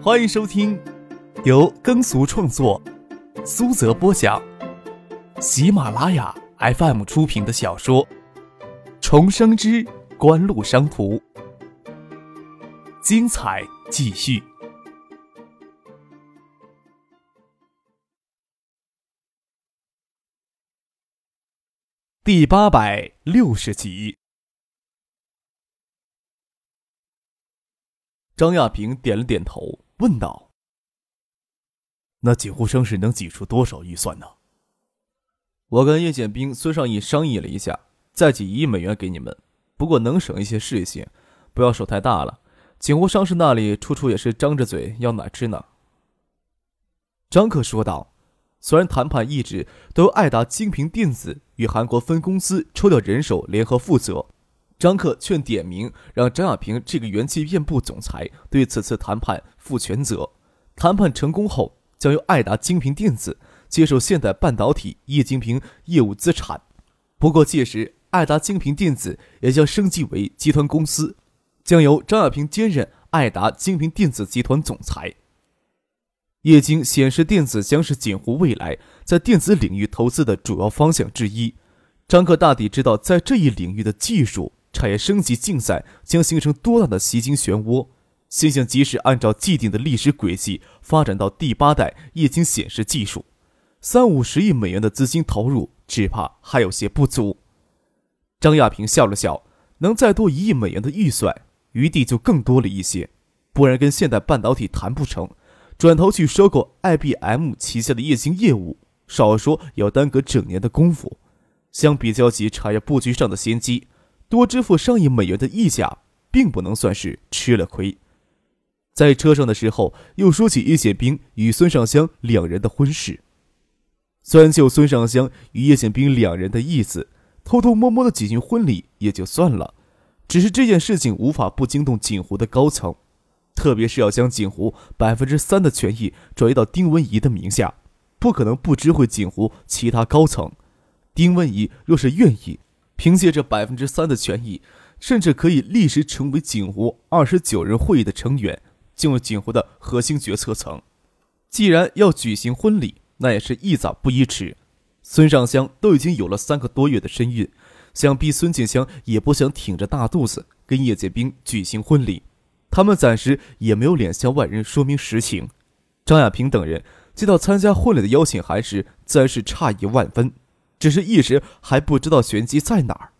欢迎收听由耕俗创作、苏泽播讲、喜马拉雅 FM 出品的小说《重生之官路商途》，精彩继续，第八百六十集。张亚平点了点头，问道：“那锦湖生是能挤出多少预算呢？”我跟叶剑兵、孙尚义商议了一下，再挤一亿美元给你们。不过能省一些是一些，不要手太大了。锦湖商事那里处处也是张着嘴要奶吃呢。”张克说道。虽然谈判一直都由爱达精平电子与韩国分公司抽调人手联合负责。张克劝点名让张亚平这个元器片部总裁对此次谈判负全责。谈判成功后，将由爱达精平电子接手现代半导体液晶屏业务资产。不过届时，爱达精平电子也将升级为集团公司，将由张亚平兼任爱达精平电子集团总裁。液晶显示电子将是锦湖未来在电子领域投资的主要方向之一。张克大抵知道，在这一领域的技术。产业升级竞赛将形成多大的吸金漩涡？心想，即使按照既定的历史轨迹发展到第八代液晶显示技术，三五十亿美元的资金投入，只怕还有些不足。张亚平笑了笑，能再多一亿美元的预算，余地就更多了一些。不然跟现代半导体谈不成，转头去收购 IBM 旗下的液晶业务，少说也要耽搁整年的功夫。相比较起产业布局上的先机。多支付上亿美元的溢价，并不能算是吃了亏。在车上的时候，又说起叶剑兵与孙尚香两人的婚事。虽然就孙尚香与叶剑兵两人的意思，偷偷摸摸的举行婚礼也就算了，只是这件事情无法不惊动锦湖的高层，特别是要将锦湖百分之三的权益转移到丁文仪的名下，不可能不知会锦湖其他高层。丁文仪若是愿意。凭借着百分之三的权益，甚至可以立时成为锦湖二十九人会议的成员，进入锦湖的核心决策层。既然要举行婚礼，那也是宜早不宜迟。孙尚香都已经有了三个多月的身孕，想必孙静香也不想挺着大肚子跟叶剑兵举行婚礼。他们暂时也没有脸向外人说明实情。张亚平等人接到参加婚礼的邀请函时，自然是诧异万分。只是一时还不知道玄机在哪儿。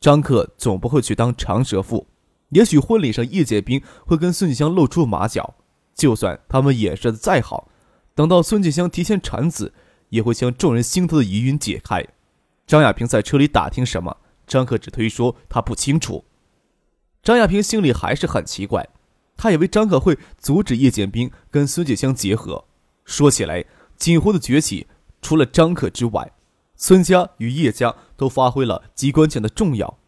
张克总不会去当长舌妇，也许婚礼上叶剑兵会跟孙锦香露出马脚。就算他们掩饰的再好，等到孙锦香提前产子，也会将众人心头的疑云解开。张亚平在车里打听什么，张克只推说他不清楚。张亚平心里还是很奇怪，他以为张克会阻止叶剑兵跟孙锦香结合。说起来，锦湖的崛起，除了张克之外，孙家与叶家都发挥了极关键的重要，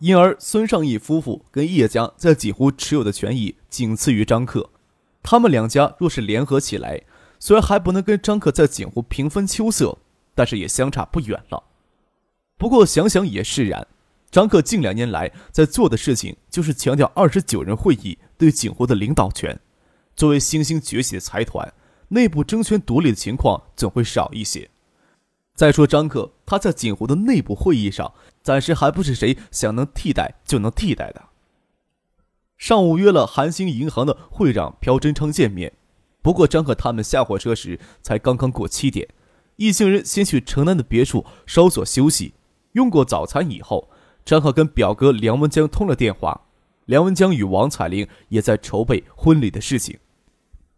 因而孙尚义夫妇跟叶家在几乎持有的权益仅次于张克。他们两家若是联合起来，虽然还不能跟张克在锦湖平分秋色，但是也相差不远了。不过想想也释然，张克近两年来在做的事情就是强调二十九人会议对锦湖的领导权。作为新兴崛起的财团，内部争权夺利的情况总会少一些。再说张克，他在锦湖的内部会议上，暂时还不是谁想能替代就能替代的。上午约了韩兴银行的会长朴真昌见面，不过张克他们下火车时才刚刚过七点，一行人先去城南的别墅稍作休息。用过早餐以后，张克跟表哥梁文江通了电话，梁文江与王彩玲也在筹备婚礼的事情，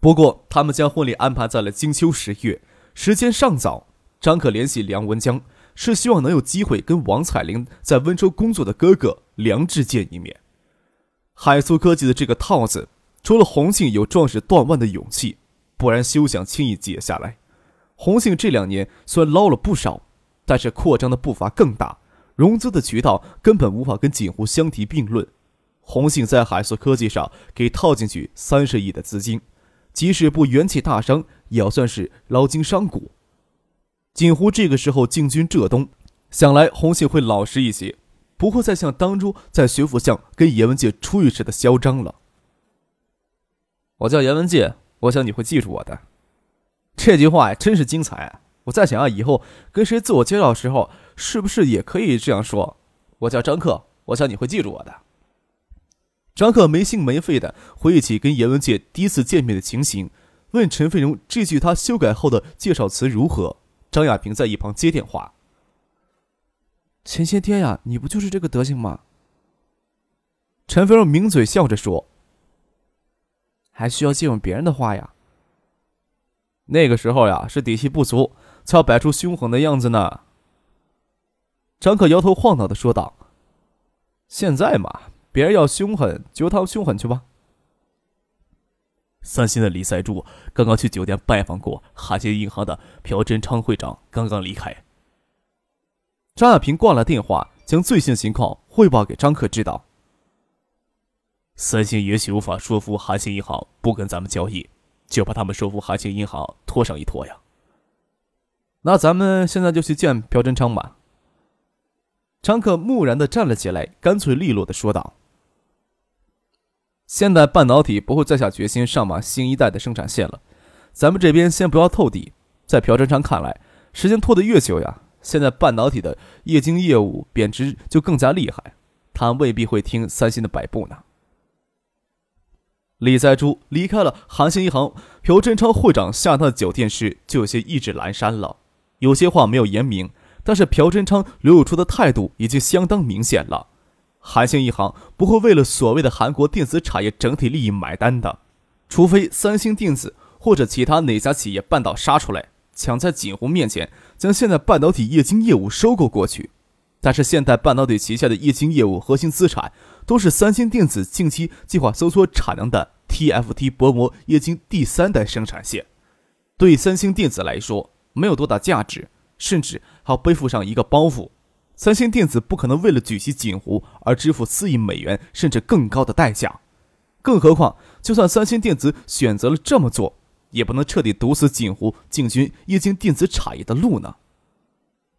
不过他们将婚礼安排在了金秋十月，时间尚早。张可联系梁文江，是希望能有机会跟王彩玲在温州工作的哥哥梁志见一面。海苏科技的这个套子，除了洪信有壮士断腕的勇气，不然休想轻易解下来。洪信这两年虽然捞了不少，但是扩张的步伐更大，融资的渠道根本无法跟锦湖相提并论。洪信在海苏科技上给套进去三十亿的资金，即使不元气大伤，也要算是捞金伤骨。锦湖这个时候进军浙东，想来洪信会老实一些，不会再像当初在学府巷跟严文介初遇时的嚣张了。我叫严文介，我想你会记住我的。这句话呀，真是精彩。我在想啊，以后跟谁自我介绍的时候，是不是也可以这样说？我叫张克，我想你会记住我的。张克没心没肺的回忆起跟严文介第一次见面的情形，问陈飞荣这句他修改后的介绍词如何。张亚平在一旁接电话。前些天呀，你不就是这个德行吗？陈飞荣抿嘴笑着说：“还需要借用别人的话呀？那个时候呀，是底气不足，才要摆出凶狠的样子呢。”张克摇头晃脑的说道：“现在嘛，别人要凶狠，就他凶狠去吧。”三星的李赛柱刚刚去酒店拜访过海信银行的朴真昌会长，刚刚离开。张亚平挂了电话，将最新情况汇报给张克知道。三星也许无法说服韩信银行不跟咱们交易，就怕他们说服韩信银行拖上一拖呀。那咱们现在就去见朴真昌吧。张克木然的站了起来，干脆利落的说道：“现代半导体不会再下决心上马新一代的生产线了，咱们这边先不要透底。在朴真昌看来，时间拖得越久呀，现在半导体的液晶业务贬值就更加厉害，他未必会听三星的摆布呢。”李在珠离开了韩信一行，朴真昌会长下榻的酒店时就有些意志阑珊了。有些话没有言明，但是朴真昌流露出的态度已经相当明显了。韩信银行不会为了所谓的韩国电子产业整体利益买单的，除非三星电子或者其他哪家企业半岛杀出来，抢在锦湖面前将现代半导体液晶业务收购过去。但是现代半导体旗下的液晶业务核心资产。都是三星电子近期计划收缩产能的 TFT 薄膜液晶第三代生产线，对三星电子来说没有多大价值，甚至还要背负上一个包袱。三星电子不可能为了举起锦湖而支付四亿美元甚至更高的代价，更何况就算三星电子选择了这么做，也不能彻底堵死锦湖进军液晶电子产业的路呢。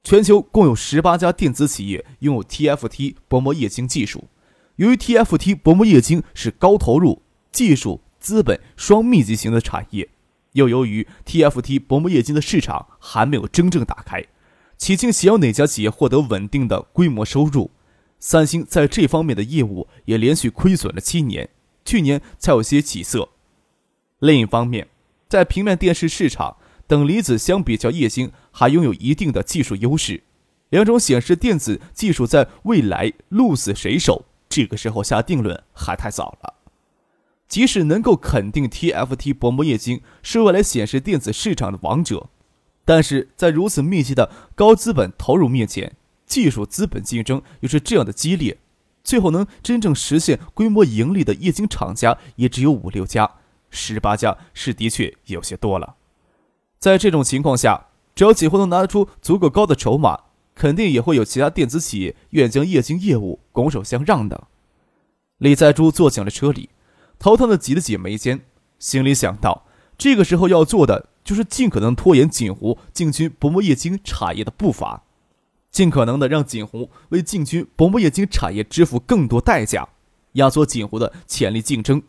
全球共有十八家电子企业拥有 TFT 薄膜液晶技术。由于 TFT 薄膜液晶是高投入、技术、资本双密集型的产业，又由于 TFT 薄膜液晶的市场还没有真正打开，迄今鲜有哪家企业获得稳定的规模收入。三星在这方面的业务也连续亏损了七年，去年才有些起色。另一方面，在平面电视市场，等离子相比较液晶还拥有一定的技术优势，两种显示电子技术在未来鹿死谁手？这个时候下定论还太早了。即使能够肯定 TFT 薄膜液晶是未来显示电子市场的王者，但是在如此密集的高资本投入面前，技术资本竞争又是这样的激烈，最后能真正实现规模盈利的液晶厂家也只有五六家，十八家是的确有些多了。在这种情况下，只要几乎能拿出足够高的筹码。肯定也会有其他电子企业愿将液晶业务拱手相让的。李在珠坐进了车里，头疼的挤了挤眉间，心里想到：这个时候要做的就是尽可能拖延锦湖进军薄膜液晶产业的步伐，尽可能的让锦湖为进军薄膜液晶产业支付更多代价，压缩锦湖的潜力竞争。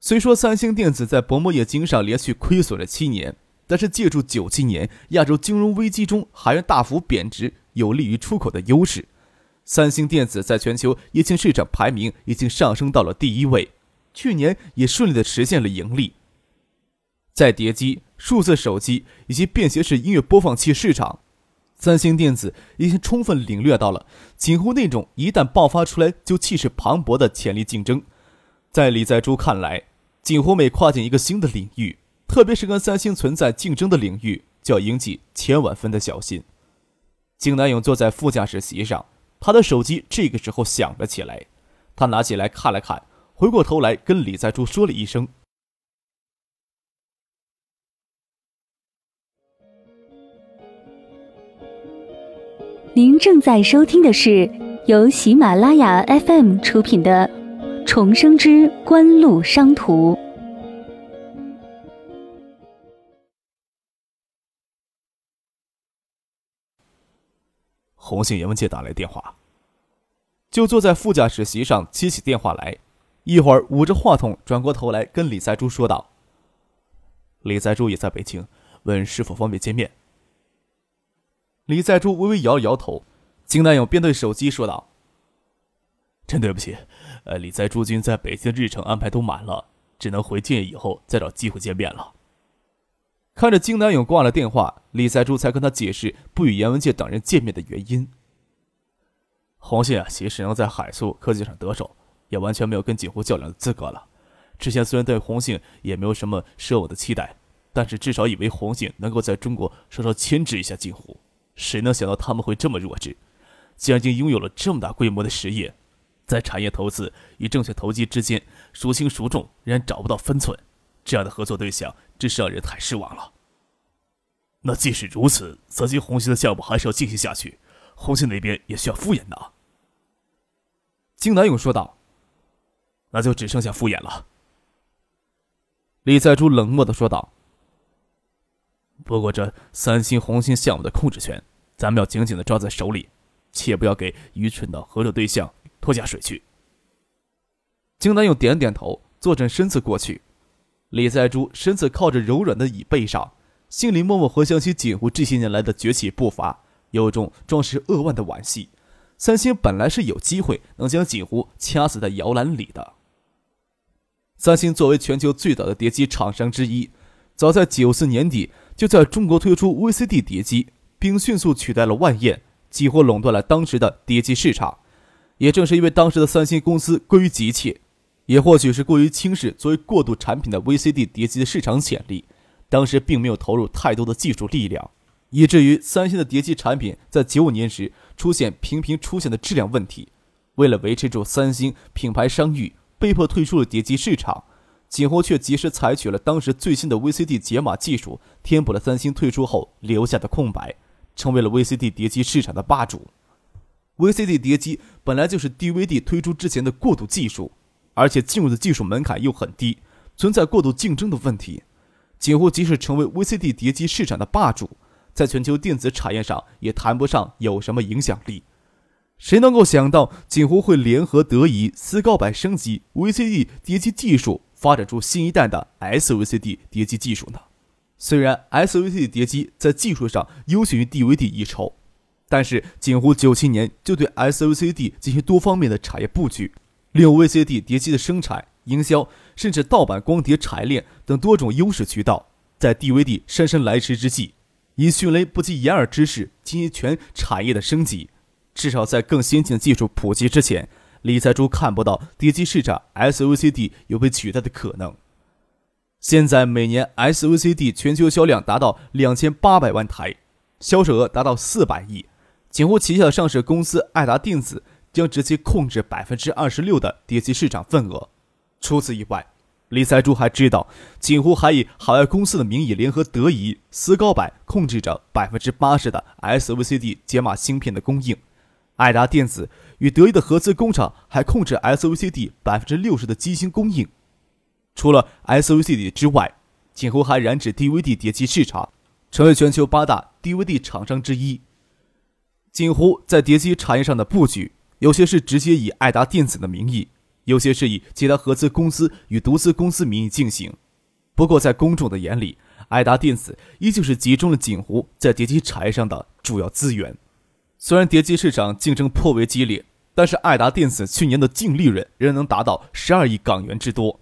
虽说三星电子在薄膜液晶上连续亏损了七年。但是，借助九七年亚洲金融危机中韩元大幅贬值有利于出口的优势，三星电子在全球液晶市场排名已经上升到了第一位，去年也顺利的实现了盈利。在碟机、数字手机以及便携式音乐播放器市场，三星电子已经充分领略到了锦湖那种一旦爆发出来就气势磅礴的潜力竞争。在李在珠看来，锦湖每跨进一个新的领域。特别是跟三星存在竞争的领域，就要引起千万分的小心。金南勇坐在副驾驶席上，他的手机这个时候响了起来，他拿起来看了看，回过头来跟李在柱说了一声：“您正在收听的是由喜马拉雅 FM 出品的《重生之官路商途》。”红星严文介打来电话，就坐在副驾驶席上接起电话来。一会儿捂着话筒转过头来跟李在珠说道：“李在珠也在北京，问是否方便见面。”李在珠微微摇了摇头。金南勇便对手机说道：“真对不起，呃，李在珠君在北京的日程安排都满了，只能回建业以后再找机会见面了。”看着金南勇挂了电话，李在珠才跟他解释不与严文介等人见面的原因。洪信啊，其实能在海素科技上得手，也完全没有跟景湖较量的资格了。之前虽然对红信也没有什么奢望的期待，但是至少以为红信能够在中国稍稍牵制一下景湖。谁能想到他们会这么弱智？既然已经拥有了这么大规模的实业，在产业投资与证券投机之间孰轻孰重，仍然找不到分寸。这样的合作对象真是让人太失望了。那即使如此，泽金红星的项目还是要进行下去，红星那边也需要敷衍的。金南勇说道：“那就只剩下敷衍了。”李在珠冷漠的说道：“不过这三星、红星项目的控制权，咱们要紧紧的抓在手里，切不要给愚蠢的合作对象拖下水去。”金南勇点点头，坐正身子过去。李在珠身子靠着柔软的椅背上，心里默默回想起锦湖这些年来的崛起步伐，有种壮士扼腕的惋惜。三星本来是有机会能将锦湖掐死在摇篮里的。三星作为全球最早的碟机厂商之一，早在九四年底就在中国推出 VCD 碟机，并迅速取代了万燕，几乎垄断了当时的碟机市场。也正是因为当时的三星公司过于急切。也或许是过于轻视作为过渡产品的 VCD 碟机的市场潜力，当时并没有投入太多的技术力量，以至于三星的碟机产品在九五年时出现频频出现的质量问题。为了维持住三星品牌商誉，被迫退出了碟机市场。锦湖却及时采取了当时最新的 VCD 解码技术，填补了三星退出后留下的空白，成为了 VCD 碟机市场的霸主。VCD 碟机本来就是 DVD 推出之前的过渡技术。而且进入的技术门槛又很低，存在过度竞争的问题。锦湖即使成为 VCD 碟机市场的霸主，在全球电子产业上也谈不上有什么影响力。谁能够想到锦湖会联合德仪、斯高柏升级 VCD 碟机技术，发展出新一代的 SVCD 碟机技术呢？虽然 SVCD 碟机在技术上优胜于 DVD 一筹，但是锦湖九七年就对 SVCD 进行多方面的产业布局。利用 VCD 碟机的生产、营销，甚至盗版光碟、产业链等多种优势渠道，在 DVD 姗姗来迟之际，以迅雷不及掩耳之势进行全产业的升级。至少在更先进的技术普及之前，李在珠看不到碟机市场 SOCD 有被取代的可能。现在每年 SOCD 全球销量达到两千八百万台，销售额达到四百亿，锦湖旗下的上市公司爱达电子。将直接控制百分之二十六的碟机市场份额。除此以外，李在珠还知道，锦湖还以海外公司的名义联合德仪、斯高柏控制着百分之八十的 SOCD 解码芯片的供应。爱达电子与德意的合资工厂还控制 SVCD 百分之六十的机芯供应。除了 SVCD 之外，锦湖还染指 DVD 碟机市场，成为全球八大 DVD 厂商之一。锦湖在碟机产业上的布局。有些是直接以爱达电子的名义，有些是以其他合资公司与独资公司名义进行。不过，在公众的眼里，爱达电子依旧是集中了锦湖在碟机产业上的主要资源。虽然碟机市场竞争颇为激烈，但是爱达电子去年的净利润仍能达到十二亿港元之多。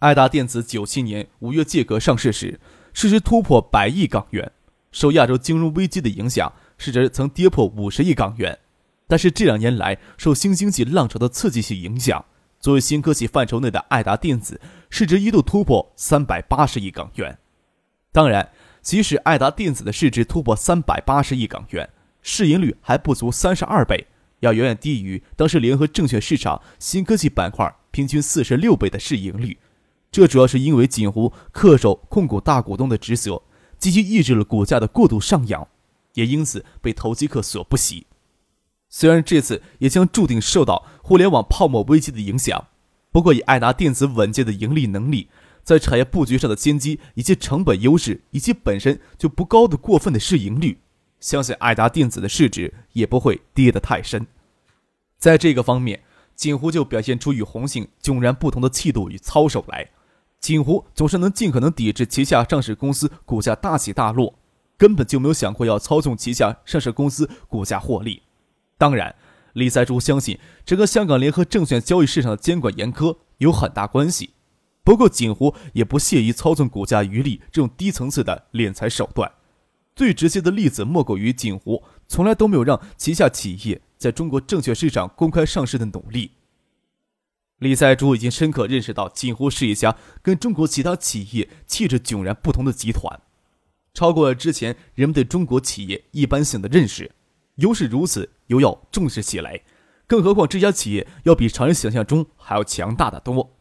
爱达电子九七年五月借壳上市时，市值突破百亿港元，受亚洲金融危机的影响，市值曾跌破五十亿港元。但是这两年来，受新经济浪潮的刺激性影响，作为新科技范畴内的爱达电子市值一度突破三百八十亿港元。当然，即使爱达电子的市值突破三百八十亿港元，市盈率还不足三十二倍，要远远低于当时联合证券市场新科技板块平均四十六倍的市盈率。这主要是因为锦湖恪守控股大股东的职责，积极抑制了股价的过度上扬，也因此被投机客所不喜。虽然这次也将注定受到互联网泡沫危机的影响，不过以爱达电子稳健的盈利能力，在产业布局上的先机，以及成本优势，以及本身就不高的过分的市盈率，相信爱达电子的市值也不会跌得太深。在这个方面，锦湖就表现出与红杏迥然不同的气度与操守来。锦湖总是能尽可能抵制旗下上市公司股价大起大落，根本就没有想过要操纵旗下上市公司股价获利。当然，李在洙相信整个香港联合证券交易市场的监管严苛有很大关系。不过，锦湖也不屑于操纵股价余力这种低层次的敛财手段。最直接的例子莫过于锦湖从来都没有让旗下企业在中国证券市场公开上市的努力。李在洙已经深刻认识到，锦湖是一家跟中国其他企业气质迥然不同的集团，超过了之前人们对中国企业一般性的认识。优势如此，又要重视起来，更何况这家企业要比常人想象中还要强大的多。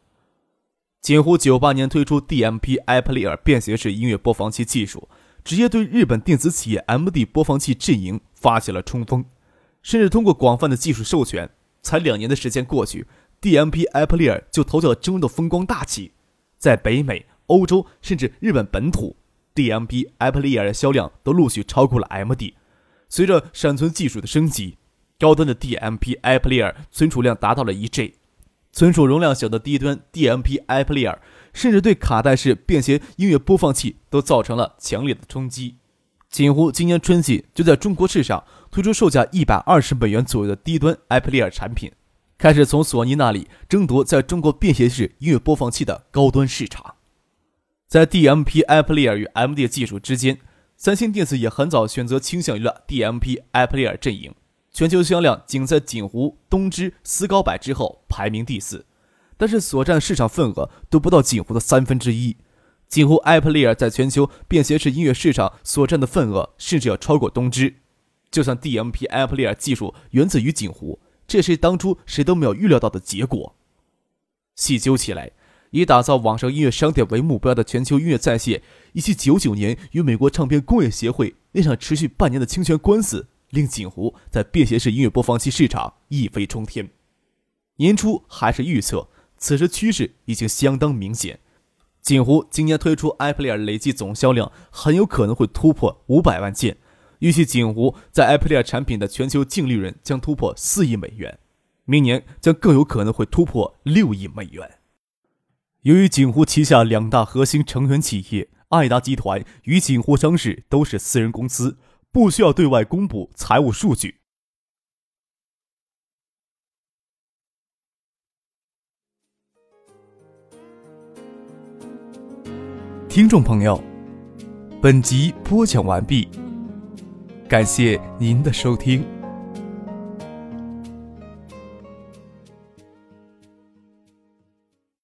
锦湖九八年推出 DMP iPlayer 便携式音乐播放器技术，直接对日本电子企业 MD 播放器阵营发起了冲锋，甚至通过广泛的技术授权，才两年的时间过去。DMP iPlayer 就投下了峥嵘的风光大气，在北美、欧洲甚至日本本土，DMP iPlayer 的销量都陆续超过了 MD。随着闪存技术的升级，高端的 DMP iPlayer 存储量达到了一 G，存储容量小的低端 DMP iPlayer 甚至对卡带式便携音乐播放器都造成了强烈的冲击。锦湖今年春季就在中国市场推出售价一百二十美元左右的低端 iPlayer 产品。开始从索尼那里争夺在中国便携式音乐播放器的高端市场。在 DMP iPlayer 与 MD 技术之间，三星电子也很早选择倾向于了 DMP iPlayer 阵营，全球销量仅在锦湖、东芝、思高柏之后排名第四，但是所占市场份额都不到锦湖的三分之一。锦湖 iPlayer 在全球便携式音乐市场所占的份额甚至要超过东芝。就算 DMP iPlayer 技术源自于锦湖。这是当初谁都没有预料到的结果。细究起来，以打造网上音乐商店为目标的全球音乐在线，以及九九年与美国唱片工业协会那场持续半年的侵权官司，令锦湖在便携式音乐播放器市场一飞冲天。年初还是预测，此时趋势已经相当明显。锦湖今年推出 ipla 累计总销量很有可能会突破五百万件。预计锦湖在 ipla 产品的全球净利润将突破四亿美元，明年将更有可能会突破六亿美元。由于锦湖旗下两大核心成员企业爱达集团与锦湖商事都是私人公司，不需要对外公布财务数据。听众朋友，本集播讲完毕。感谢您的收听。